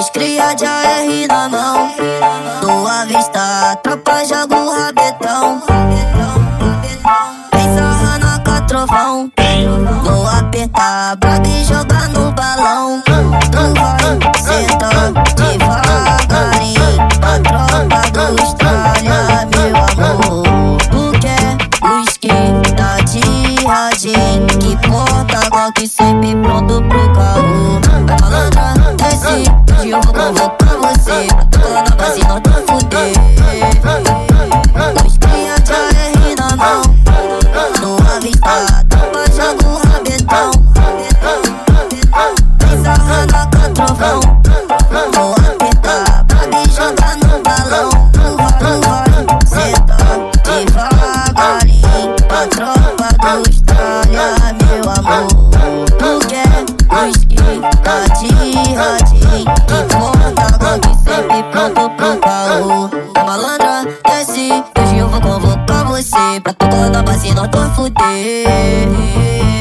Os cria de AR na mão. Do avista, tropa joga o rabetão. Vem sarrando a catrovão. Vou apertar, brabo e jogar no balão. Tu vai sentar devagarinho. A tropa dos tralha, meu amor. Tu quer whisky, tá de radinho. Que porta, Glock sempre pronto pro hoje caô. A malandra, desce, hoje eu vou convocar você. Pra tu colar na base, não te fuder.